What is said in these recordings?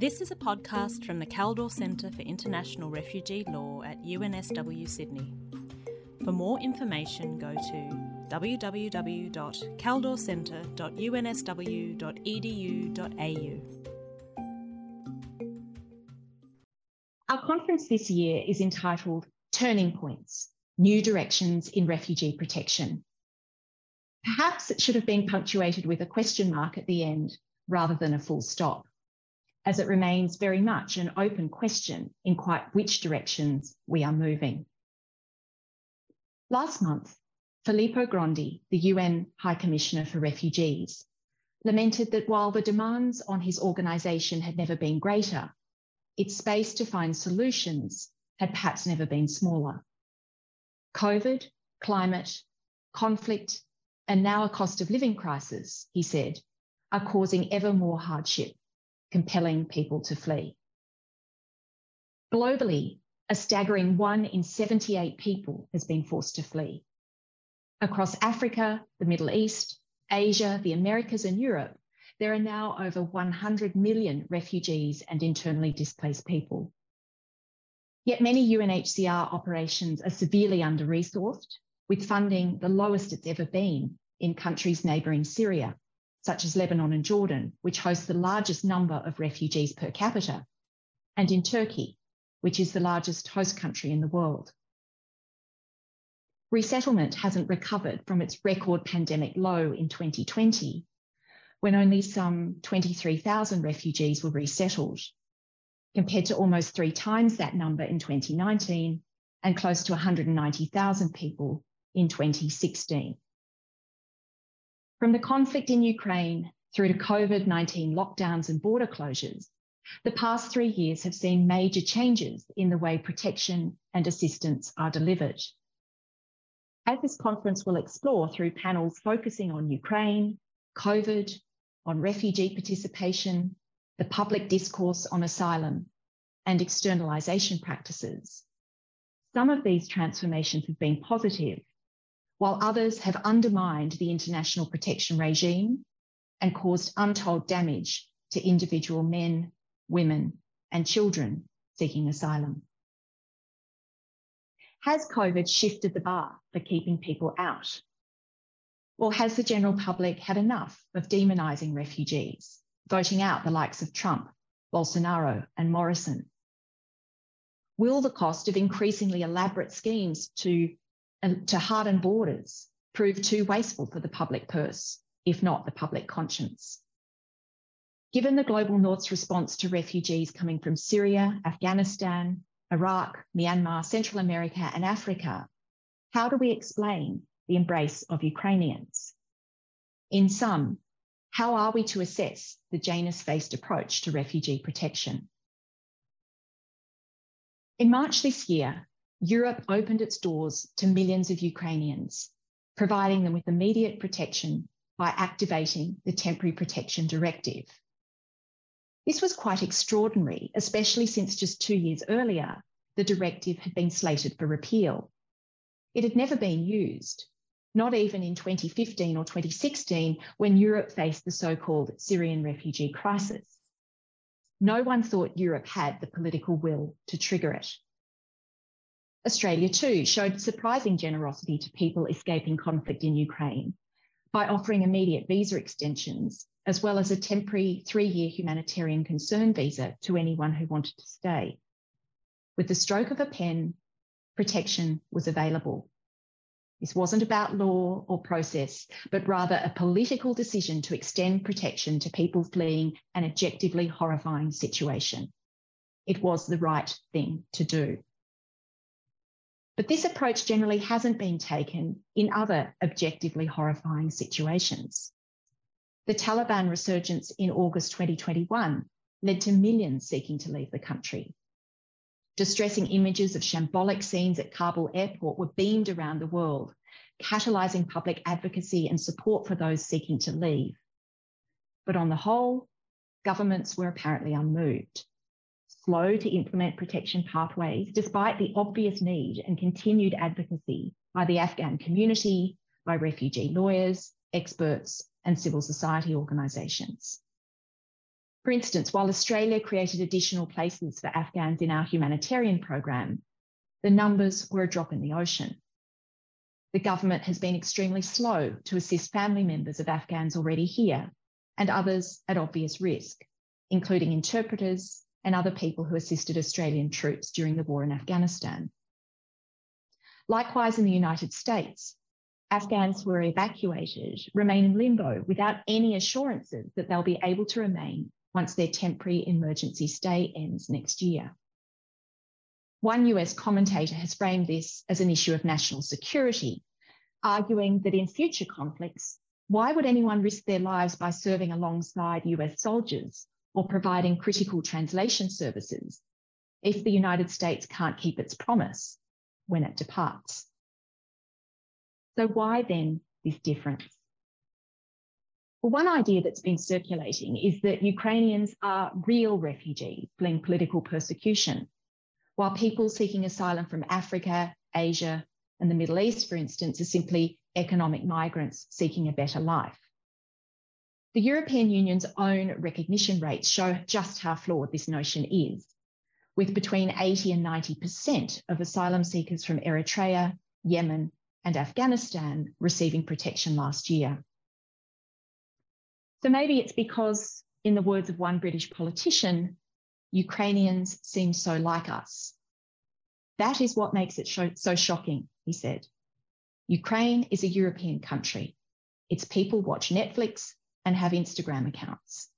This is a podcast from the Kaldor Centre for International Refugee Law at UNSW Sydney. For more information, go to www.kaldorcentre.unsw.edu.au. Our conference this year is entitled Turning Points New Directions in Refugee Protection. Perhaps it should have been punctuated with a question mark at the end rather than a full stop as it remains very much an open question in quite which directions we are moving. Last month, Filippo Grandi, the UN High Commissioner for Refugees, lamented that while the demands on his organisation had never been greater, its space to find solutions had perhaps never been smaller. COVID, climate, conflict, and now a cost of living crisis, he said, are causing ever more hardship compelling people to flee. Globally, a staggering one in 78 people has been forced to flee. Across Africa, the Middle East, Asia, the Americas, and Europe, there are now over 100 million refugees and internally displaced people. Yet many UNHCR operations are severely under resourced, with funding the lowest it's ever been in countries neighbouring Syria such as Lebanon and Jordan, which host the largest number of refugees per capita, and in Turkey, which is the largest host country in the world. Resettlement hasn't recovered from its record pandemic low in 2020, when only some 23,000 refugees were resettled, compared to almost three times that number in 2019 and close to 190,000 people in 2016. From the conflict in Ukraine through to COVID 19 lockdowns and border closures, the past three years have seen major changes in the way protection and assistance are delivered. As this conference will explore through panels focusing on Ukraine, COVID, on refugee participation, the public discourse on asylum, and externalisation practices, some of these transformations have been positive, while others have undermined the international protection regime and caused untold damage to individual men, women, and children seeking asylum. Has COVID shifted the bar for keeping people out? Or has the general public had enough of demonising refugees, voting out the likes of Trump, Bolsonaro, and Morrison? Will the cost of increasingly elaborate schemes to to harden borders prove too wasteful for the public purse, if not the public conscience. Given the global North's response to refugees coming from Syria, Afghanistan, Iraq, Myanmar, Central America, and Africa, how do we explain the embrace of Ukrainians? In sum, how are we to assess the Janus faced approach to refugee protection? In March this year, Europe opened its doors to millions of Ukrainians, providing them with immediate protection by activating the Temporary Protection Directive. This was quite extraordinary, especially since just two years earlier, the directive had been slated for repeal. It had never been used, not even in 2015 or 2016 when Europe faced the so called Syrian refugee crisis. No one thought Europe had the political will to trigger it. Australia, too, showed surprising generosity to people escaping conflict in Ukraine by offering immediate visa extensions, as well as a temporary three year humanitarian concern visa to anyone who wanted to stay. With the stroke of a pen, protection was available. This wasn't about law or process, but rather a political decision to extend protection to people fleeing an objectively horrifying situation. It was the right thing to do. But this approach generally hasn't been taken in other objectively horrifying situations. The Taliban resurgence in August 2021 led to millions seeking to leave the country. Distressing images of shambolic scenes at Kabul airport were beamed around the world, catalysing public advocacy and support for those seeking to leave. But on the whole, governments were apparently unmoved slow to implement protection pathways, despite the obvious need and continued advocacy by the Afghan community, by refugee lawyers, experts, and civil society organisations. For instance, while Australia created additional places for Afghans in our humanitarian program, the numbers were a drop in the ocean. The government has been extremely slow to assist family members of Afghans already here and others at obvious risk, including interpreters and other people who assisted Australian troops during the war in Afghanistan. Likewise, in the United States, Afghans who are evacuated remain in limbo without any assurances that they'll be able to remain once their temporary emergency stay ends next year. One US commentator has framed this as an issue of national security, arguing that in future conflicts, why would anyone risk their lives by serving alongside US soldiers or providing critical translation services if the United States can't keep its promise when it departs? So, why then this difference? Well, one idea that's been circulating is that Ukrainians are real refugees fleeing political persecution while people seeking asylum from Africa, Asia, and the Middle East, for instance, are simply economic migrants seeking a better life. The European Union's own recognition rates show just how flawed this notion is, with between 80 and 90% of asylum seekers from Eritrea, Yemen, and Afghanistan receiving protection last year. So maybe it's because, in the words of one British politician, Ukrainians seem so like us. That is what makes it so shocking, he said. Ukraine is a European country. Its people watch Netflix and have Instagram accounts.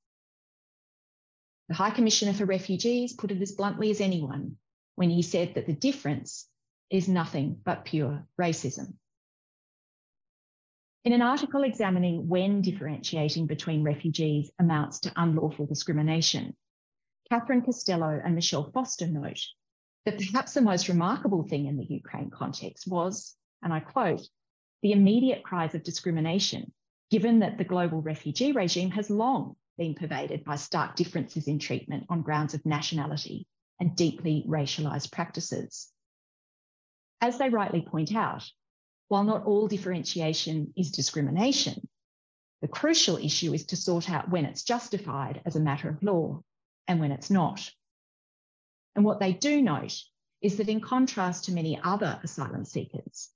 The High Commissioner for Refugees put it as bluntly as anyone when he said that the difference is nothing but pure racism. In an article examining when differentiating between refugees amounts to unlawful discrimination, Catherine Costello and Michelle Foster note that perhaps the most remarkable thing in the Ukraine context was, and I quote, the immediate cries of discrimination, given that the global refugee regime has long been pervaded by stark differences in treatment on grounds of nationality and deeply racialized practices. As they rightly point out, while not all differentiation is discrimination, the crucial issue is to sort out when it's justified as a matter of law and when it's not. And what they do note is that, in contrast to many other asylum seekers,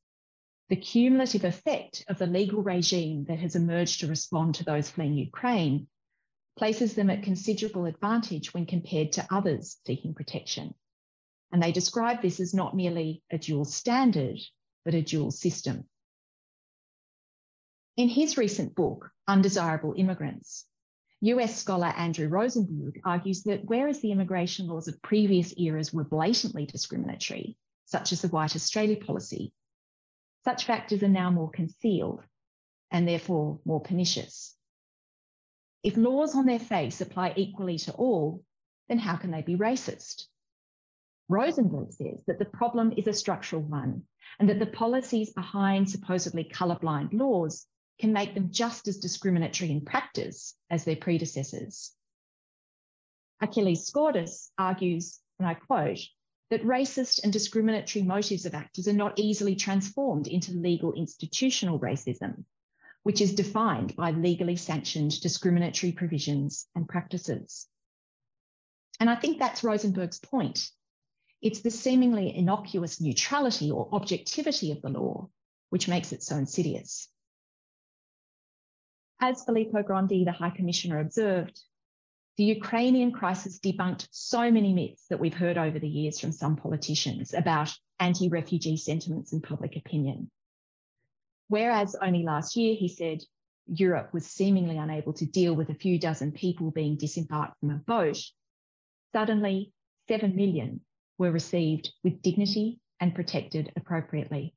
the cumulative effect of the legal regime that has emerged to respond to those fleeing Ukraine places them at considerable advantage when compared to others seeking protection. And they describe this as not merely a dual standard, but a dual system. In his recent book, Undesirable Immigrants, US scholar Andrew Rosenberg argues that whereas the immigration laws of previous eras were blatantly discriminatory, such as the White Australia policy, such factors are now more concealed and therefore more pernicious. If laws on their face apply equally to all, then how can they be racist? Rosenberg says that the problem is a structural one and that the policies behind supposedly colorblind laws can make them just as discriminatory in practice as their predecessors. Achilles Skordas argues, and I quote, that racist and discriminatory motives of actors are not easily transformed into legal institutional racism, which is defined by legally sanctioned discriminatory provisions and practices. And I think that's Rosenberg's point. It's the seemingly innocuous neutrality or objectivity of the law which makes it so insidious. As Filippo Grandi, the High Commissioner, observed, the Ukrainian crisis debunked so many myths that we've heard over the years from some politicians about anti refugee sentiments and public opinion. Whereas only last year he said Europe was seemingly unable to deal with a few dozen people being disembarked from a boat, suddenly 7 million were received with dignity and protected appropriately.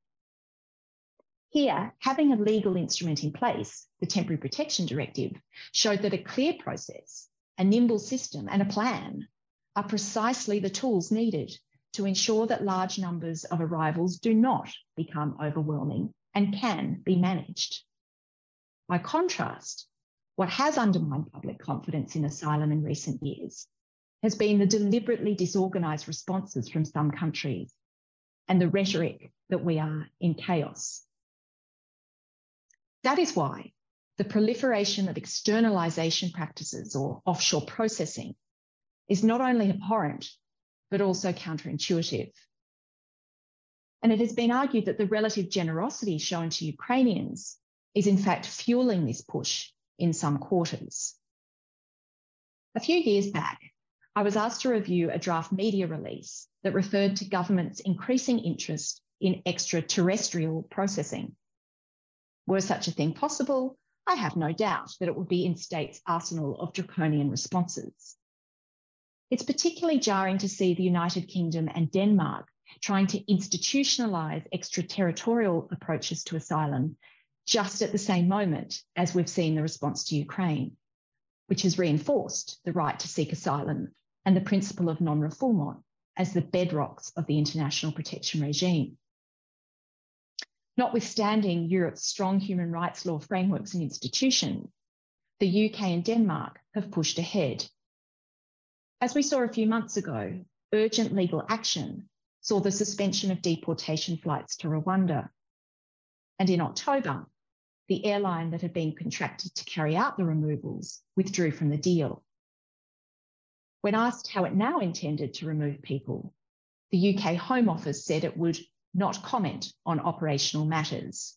Here, having a legal instrument in place, the Temporary Protection Directive, showed that a clear process, a nimble system, and a plan are precisely the tools needed to ensure that large numbers of arrivals do not become overwhelming and can be managed. By contrast, what has undermined public confidence in asylum in recent years has been the deliberately disorganised responses from some countries and the rhetoric that we are in chaos. That is why, the proliferation of externalization practices or offshore processing is not only abhorrent, but also counterintuitive. And it has been argued that the relative generosity shown to Ukrainians is in fact fueling this push in some quarters. A few years back, I was asked to review a draft media release that referred to government's increasing interest in extraterrestrial processing. Were such a thing possible, I have no doubt that it would be in states' arsenal of draconian responses. It's particularly jarring to see the United Kingdom and Denmark trying to institutionalize extraterritorial approaches to asylum just at the same moment as we've seen the response to Ukraine, which has reinforced the right to seek asylum and the principle of non refoulement as the bedrocks of the international protection regime. Notwithstanding Europe's strong human rights law frameworks and institutions, the UK and Denmark have pushed ahead. As we saw a few months ago, urgent legal action saw the suspension of deportation flights to Rwanda. And in October, the airline that had been contracted to carry out the removals withdrew from the deal. When asked how it now intended to remove people, the UK Home Office said it would not comment on operational matters,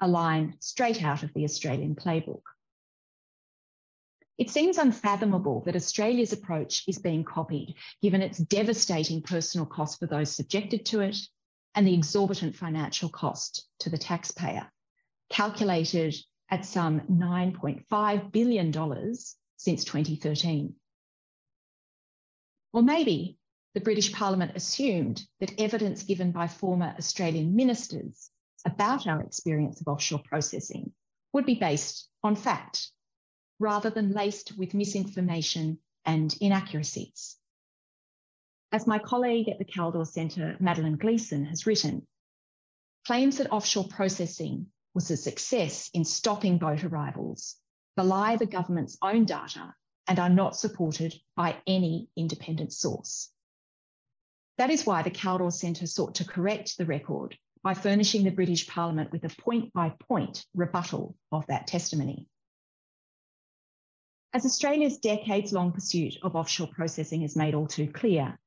a line straight out of the Australian playbook. It seems unfathomable that Australia's approach is being copied, given its devastating personal cost for those subjected to it and the exorbitant financial cost to the taxpayer calculated at some $9.5 billion since 2013. Or maybe the British Parliament assumed that evidence given by former Australian ministers about our experience of offshore processing would be based on fact rather than laced with misinformation and inaccuracies. As my colleague at the Kaldor Centre, Madeline Gleeson, has written, claims that offshore processing was a success in stopping boat arrivals, belie the government's own data and are not supported by any independent source. That is why the Kaldor Centre sought to correct the record by furnishing the British Parliament with a point by point rebuttal of that testimony. As Australia's decades long pursuit of offshore processing has made all too clear,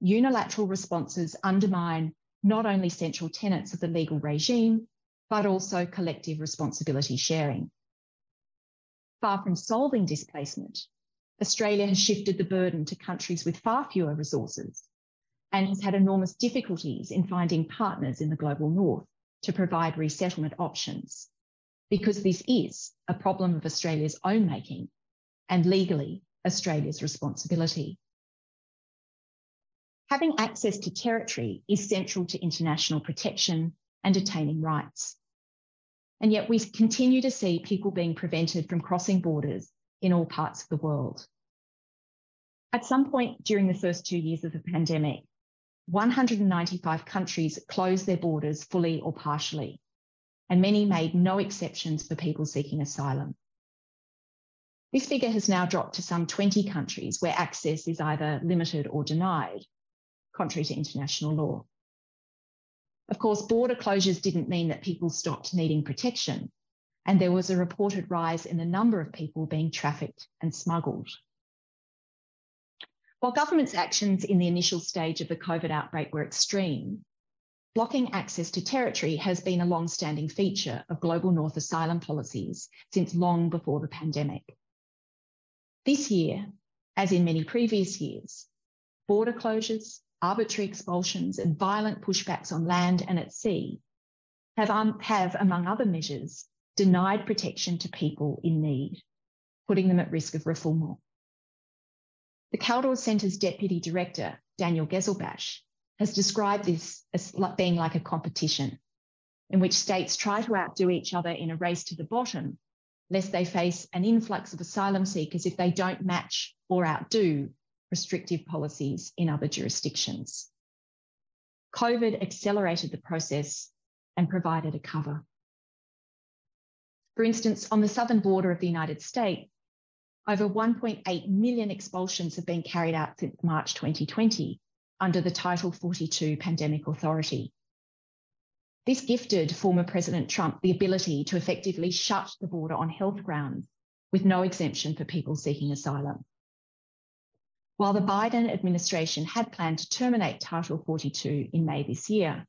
unilateral responses undermine not only central tenets of the legal regime, but also collective responsibility sharing. Far from solving displacement, Australia has shifted the burden to countries with far fewer resources and has had enormous difficulties in finding partners in the global north to provide resettlement options, because this is a problem of Australia's own making and legally Australia's responsibility. Having access to territory is central to international protection and attaining rights. And yet we continue to see people being prevented from crossing borders in all parts of the world. At some point during the first two years of the pandemic, 195 countries closed their borders fully or partially, and many made no exceptions for people seeking asylum. This figure has now dropped to some 20 countries where access is either limited or denied, contrary to international law. Of course, border closures didn't mean that people stopped needing protection, and there was a reported rise in the number of people being trafficked and smuggled. While government's actions in the initial stage of the COVID outbreak were extreme, blocking access to territory has been a long standing feature of global North asylum policies since long before the pandemic. This year, as in many previous years, border closures, arbitrary expulsions, and violent pushbacks on land and at sea have, um, have, among other measures, denied protection to people in need, putting them at risk of refoulement. The Kaldor Centre's Deputy Director, Daniel Ghezelbash, has described this as being like a competition in which states try to outdo each other in a race to the bottom, lest they face an influx of asylum seekers if they don't match or outdo restrictive policies in other jurisdictions. COVID accelerated the process and provided a cover. For instance, on the southern border of the United States, over 1.8 million expulsions have been carried out since March 2020 under the Title 42 Pandemic Authority. This gifted former President Trump the ability to effectively shut the border on health grounds with no exemption for people seeking asylum. While the Biden administration had planned to terminate Title 42 in May this year,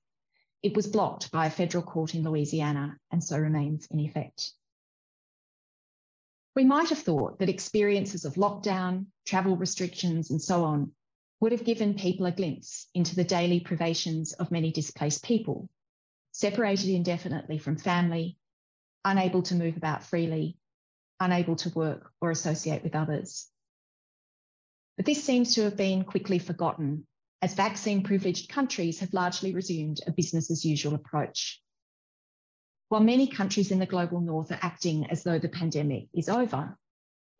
it was blocked by a federal court in Louisiana and so remains in effect. We might have thought that experiences of lockdown, travel restrictions, and so on would have given people a glimpse into the daily privations of many displaced people, separated indefinitely from family, unable to move about freely, unable to work or associate with others. But this seems to have been quickly forgotten as vaccine privileged countries have largely resumed a business as usual approach. While many countries in the global north are acting as though the pandemic is over,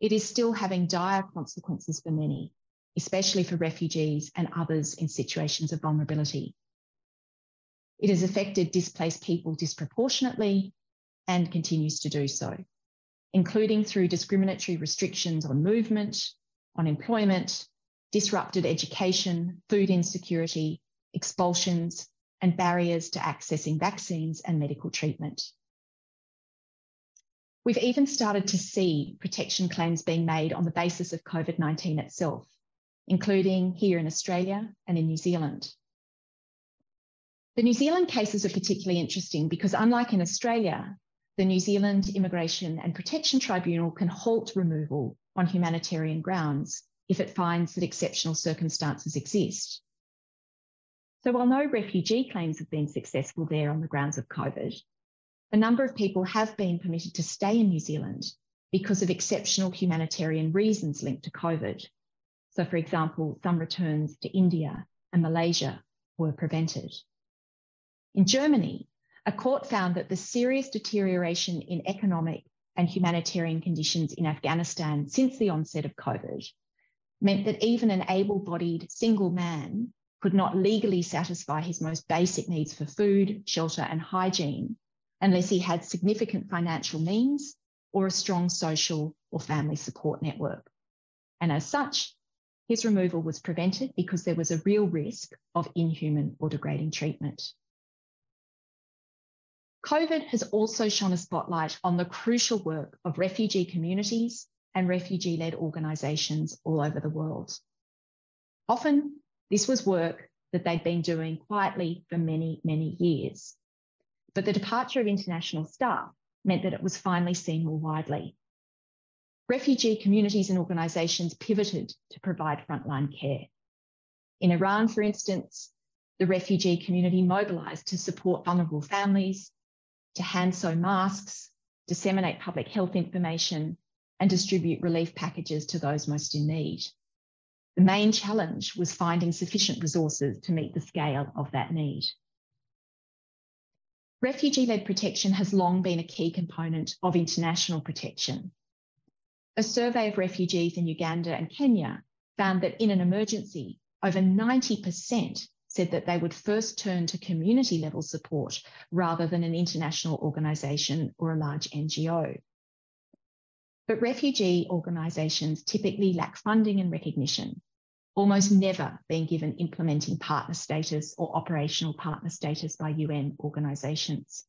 it is still having dire consequences for many, especially for refugees and others in situations of vulnerability. It has affected displaced people disproportionately and continues to do so, including through discriminatory restrictions on movement, on employment, disrupted education, food insecurity, expulsions, and barriers to accessing vaccines and medical treatment. We've even started to see protection claims being made on the basis of COVID 19 itself, including here in Australia and in New Zealand. The New Zealand cases are particularly interesting because, unlike in Australia, the New Zealand Immigration and Protection Tribunal can halt removal on humanitarian grounds if it finds that exceptional circumstances exist. So while no refugee claims have been successful there on the grounds of COVID, a number of people have been permitted to stay in New Zealand because of exceptional humanitarian reasons linked to COVID. So, for example, some returns to India and Malaysia were prevented. In Germany, a court found that the serious deterioration in economic and humanitarian conditions in Afghanistan since the onset of COVID meant that even an able bodied single man could not legally satisfy his most basic needs for food, shelter, and hygiene unless he had significant financial means or a strong social or family support network. And as such, his removal was prevented because there was a real risk of inhuman or degrading treatment. COVID has also shone a spotlight on the crucial work of refugee communities and refugee led organisations all over the world. Often, this was work that they'd been doing quietly for many, many years. But the departure of international staff meant that it was finally seen more widely. Refugee communities and organisations pivoted to provide frontline care. In Iran, for instance, the refugee community mobilised to support vulnerable families, to hand sew masks, disseminate public health information, and distribute relief packages to those most in need. The main challenge was finding sufficient resources to meet the scale of that need. Refugee led protection has long been a key component of international protection. A survey of refugees in Uganda and Kenya found that in an emergency, over 90% said that they would first turn to community level support rather than an international organisation or a large NGO. But refugee organisations typically lack funding and recognition, almost never being given implementing partner status or operational partner status by UN organisations.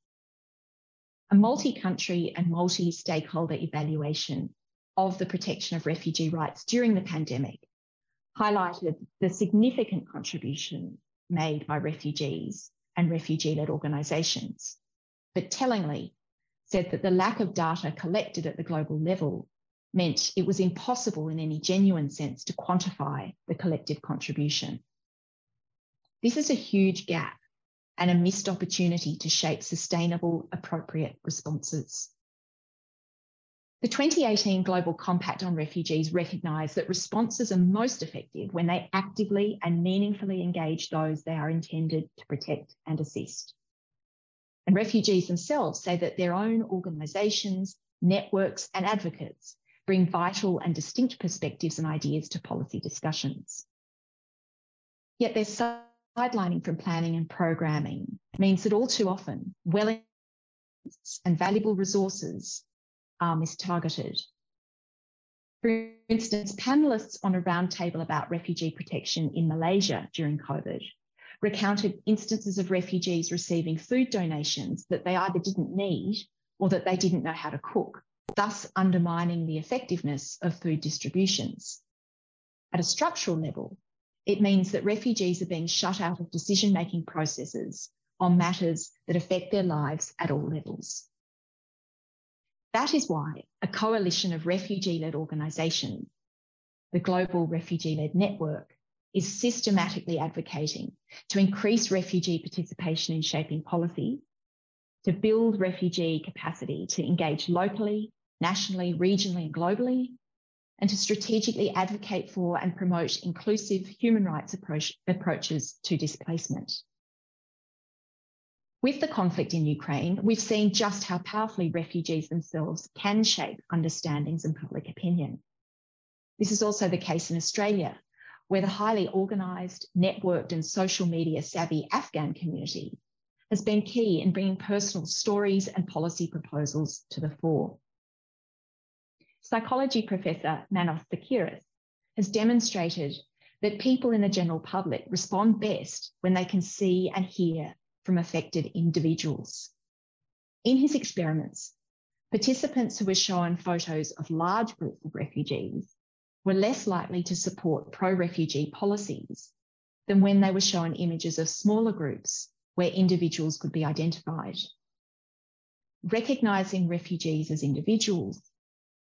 A multi country and multi stakeholder evaluation of the protection of refugee rights during the pandemic highlighted the significant contribution made by refugees and refugee led organisations, but tellingly said that the lack of data collected at the global level meant it was impossible in any genuine sense to quantify the collective contribution. This is a huge gap and a missed opportunity to shape sustainable, appropriate responses. The 2018 Global Compact on Refugees recognised that responses are most effective when they actively and meaningfully engage those they are intended to protect and assist. And refugees themselves say that their own organisations, networks, and advocates bring vital and distinct perspectives and ideas to policy discussions. Yet their sidelining from planning and programming means that all too often, well and valuable resources are mistargeted. For instance, panelists on a roundtable about refugee protection in Malaysia during COVID recounted instances of refugees receiving food donations that they either didn't need or that they didn't know how to cook, thus undermining the effectiveness of food distributions. At a structural level, it means that refugees are being shut out of decision making processes on matters that affect their lives at all levels. That is why a coalition of refugee led organisations, the Global Refugee Led Network, is systematically advocating to increase refugee participation in shaping policy, to build refugee capacity to engage locally, nationally, regionally, and globally, and to strategically advocate for and promote inclusive human rights approach, approaches to displacement. With the conflict in Ukraine, we've seen just how powerfully refugees themselves can shape understandings and public opinion. This is also the case in Australia, where the highly organised, networked, and social media savvy Afghan community has been key in bringing personal stories and policy proposals to the fore. Psychology professor Manos Tsakiris has demonstrated that people in the general public respond best when they can see and hear from affected individuals. In his experiments, participants who were shown photos of large groups of refugees were less likely to support pro refugee policies than when they were shown images of smaller groups where individuals could be identified. Recognising refugees as individuals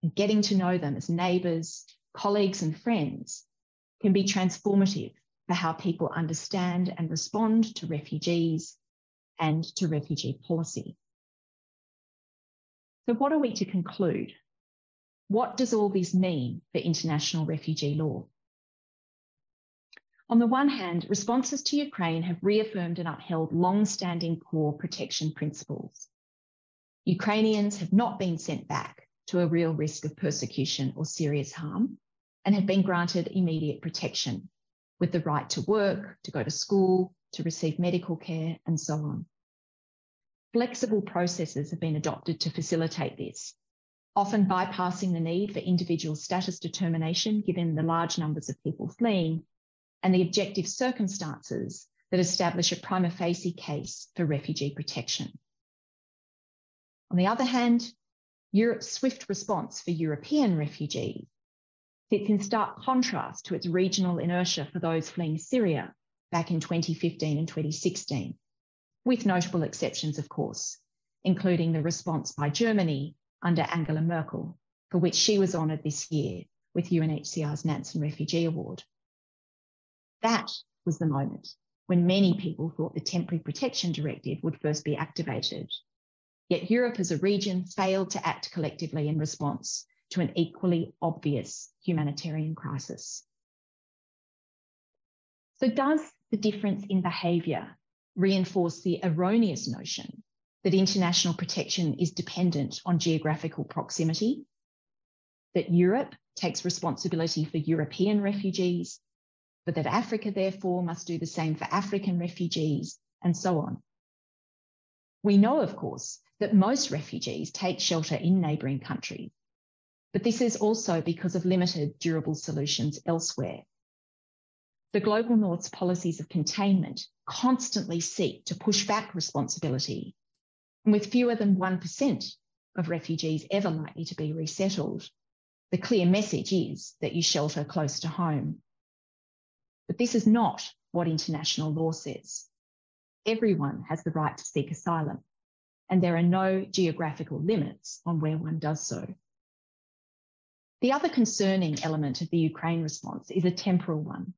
and getting to know them as neighbours, colleagues, and friends can be transformative for how people understand and respond to refugees and to refugee policy. So, what are we to conclude? What does all this mean for international refugee law? On the one hand, responses to Ukraine have reaffirmed and upheld long standing core protection principles. Ukrainians have not been sent back to a real risk of persecution or serious harm and have been granted immediate protection with the right to work, to go to school, to receive medical care, and so on. Flexible processes have been adopted to facilitate this, often bypassing the need for individual status determination given the large numbers of people fleeing and the objective circumstances that establish a prima facie case for refugee protection. On the other hand, Europe's swift response for European refugees sits in stark contrast to its regional inertia for those fleeing Syria back in 2015 and 2016, with notable exceptions, of course, including the response by Germany under Angela Merkel, for which she was honoured this year with UNHCR's Nansen Refugee Award. That was the moment when many people thought the Temporary Protection Directive would first be activated. Yet Europe as a region failed to act collectively in response to an equally obvious humanitarian crisis. So, does the difference in behaviour reinforce the erroneous notion that international protection is dependent on geographical proximity, that Europe takes responsibility for European refugees, but that Africa, therefore, must do the same for African refugees, and so on. We know, of course, that most refugees take shelter in neighbouring countries, but this is also because of limited durable solutions elsewhere. The Global North's policies of containment constantly seek to push back responsibility and with fewer than 1% of refugees ever likely to be resettled, the clear message is that you shelter close to home. But this is not what international law says. Everyone has the right to seek asylum, and there are no geographical limits on where one does so. The other concerning element of the Ukraine response is a temporal one.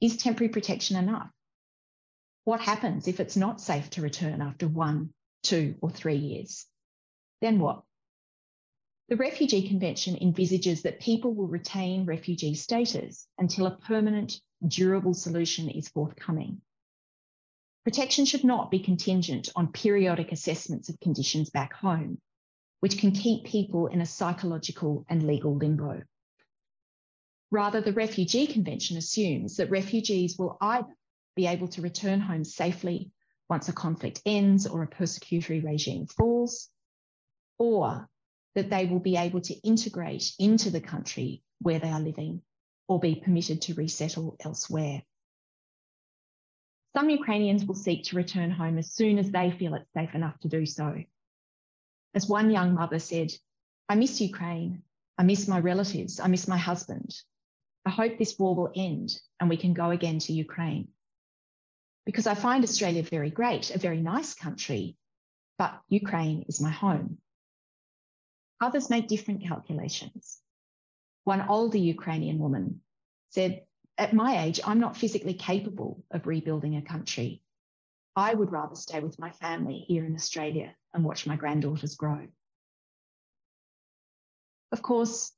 Is temporary protection enough? What happens if it's not safe to return after one two or three years. Then what? The Refugee Convention envisages that people will retain refugee status until a permanent, durable solution is forthcoming. Protection should not be contingent on periodic assessments of conditions back home, which can keep people in a psychological and legal limbo. Rather, the Refugee Convention assumes that refugees will either be able to return home safely once a conflict ends or a persecutory regime falls, or that they will be able to integrate into the country where they are living or be permitted to resettle elsewhere. Some Ukrainians will seek to return home as soon as they feel it's safe enough to do so. As one young mother said, I miss Ukraine. I miss my relatives. I miss my husband. I hope this war will end and we can go again to Ukraine. Because I find Australia very great, a very nice country, but Ukraine is my home. Others make different calculations. One older Ukrainian woman said, At my age, I'm not physically capable of rebuilding a country. I would rather stay with my family here in Australia and watch my granddaughters grow. Of course,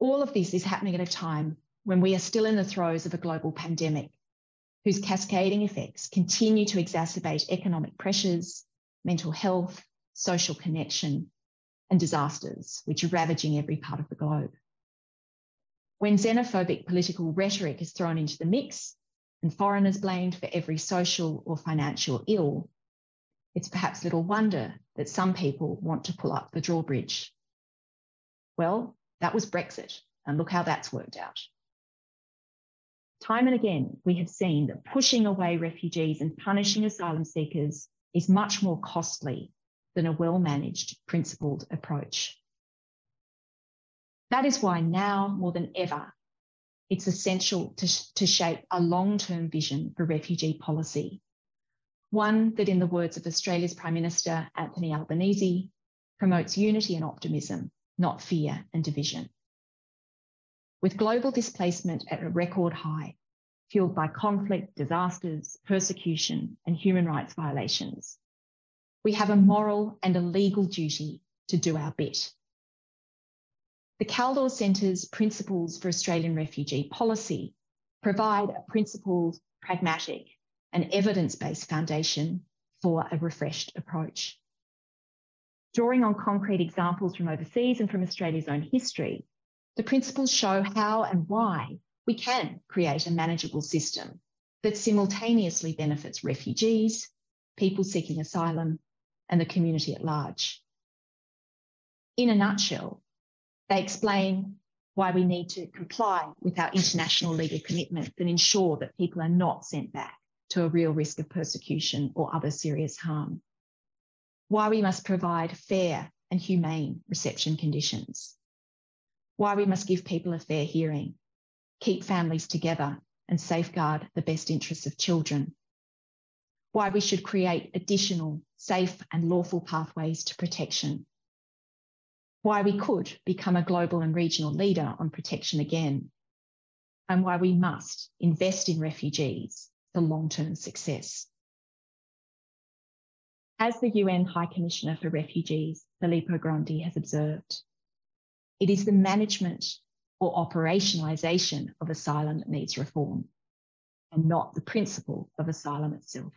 all of this is happening at a time when we are still in the throes of a global pandemic whose cascading effects continue to exacerbate economic pressures, mental health, social connection, and disasters, which are ravaging every part of the globe. When xenophobic political rhetoric is thrown into the mix and foreigners blamed for every social or financial ill, it's perhaps little wonder that some people want to pull up the drawbridge. Well, that was Brexit, and look how that's worked out. Time and again, we have seen that pushing away refugees and punishing asylum seekers is much more costly than a well managed, principled approach. That is why now more than ever, it's essential to, to shape a long term vision for refugee policy. One that, in the words of Australia's Prime Minister Anthony Albanese, promotes unity and optimism, not fear and division. With global displacement at a record high, fueled by conflict, disasters, persecution, and human rights violations, we have a moral and a legal duty to do our bit. The Kaldor Centre's Principles for Australian Refugee Policy provide a principled, pragmatic, and evidence based foundation for a refreshed approach. Drawing on concrete examples from overseas and from Australia's own history, the principles show how and why we can create a manageable system that simultaneously benefits refugees, people seeking asylum, and the community at large. In a nutshell, they explain why we need to comply with our international legal commitments and ensure that people are not sent back to a real risk of persecution or other serious harm. Why we must provide fair and humane reception conditions. Why we must give people a fair hearing, keep families together, and safeguard the best interests of children why we should create additional safe and lawful pathways to protection, why we could become a global and regional leader on protection again, and why we must invest in refugees for long term success. As the UN High Commissioner for Refugees, Filippo Grandi, has observed, it is the management or operationalisation of asylum that needs reform, and not the principle of asylum itself.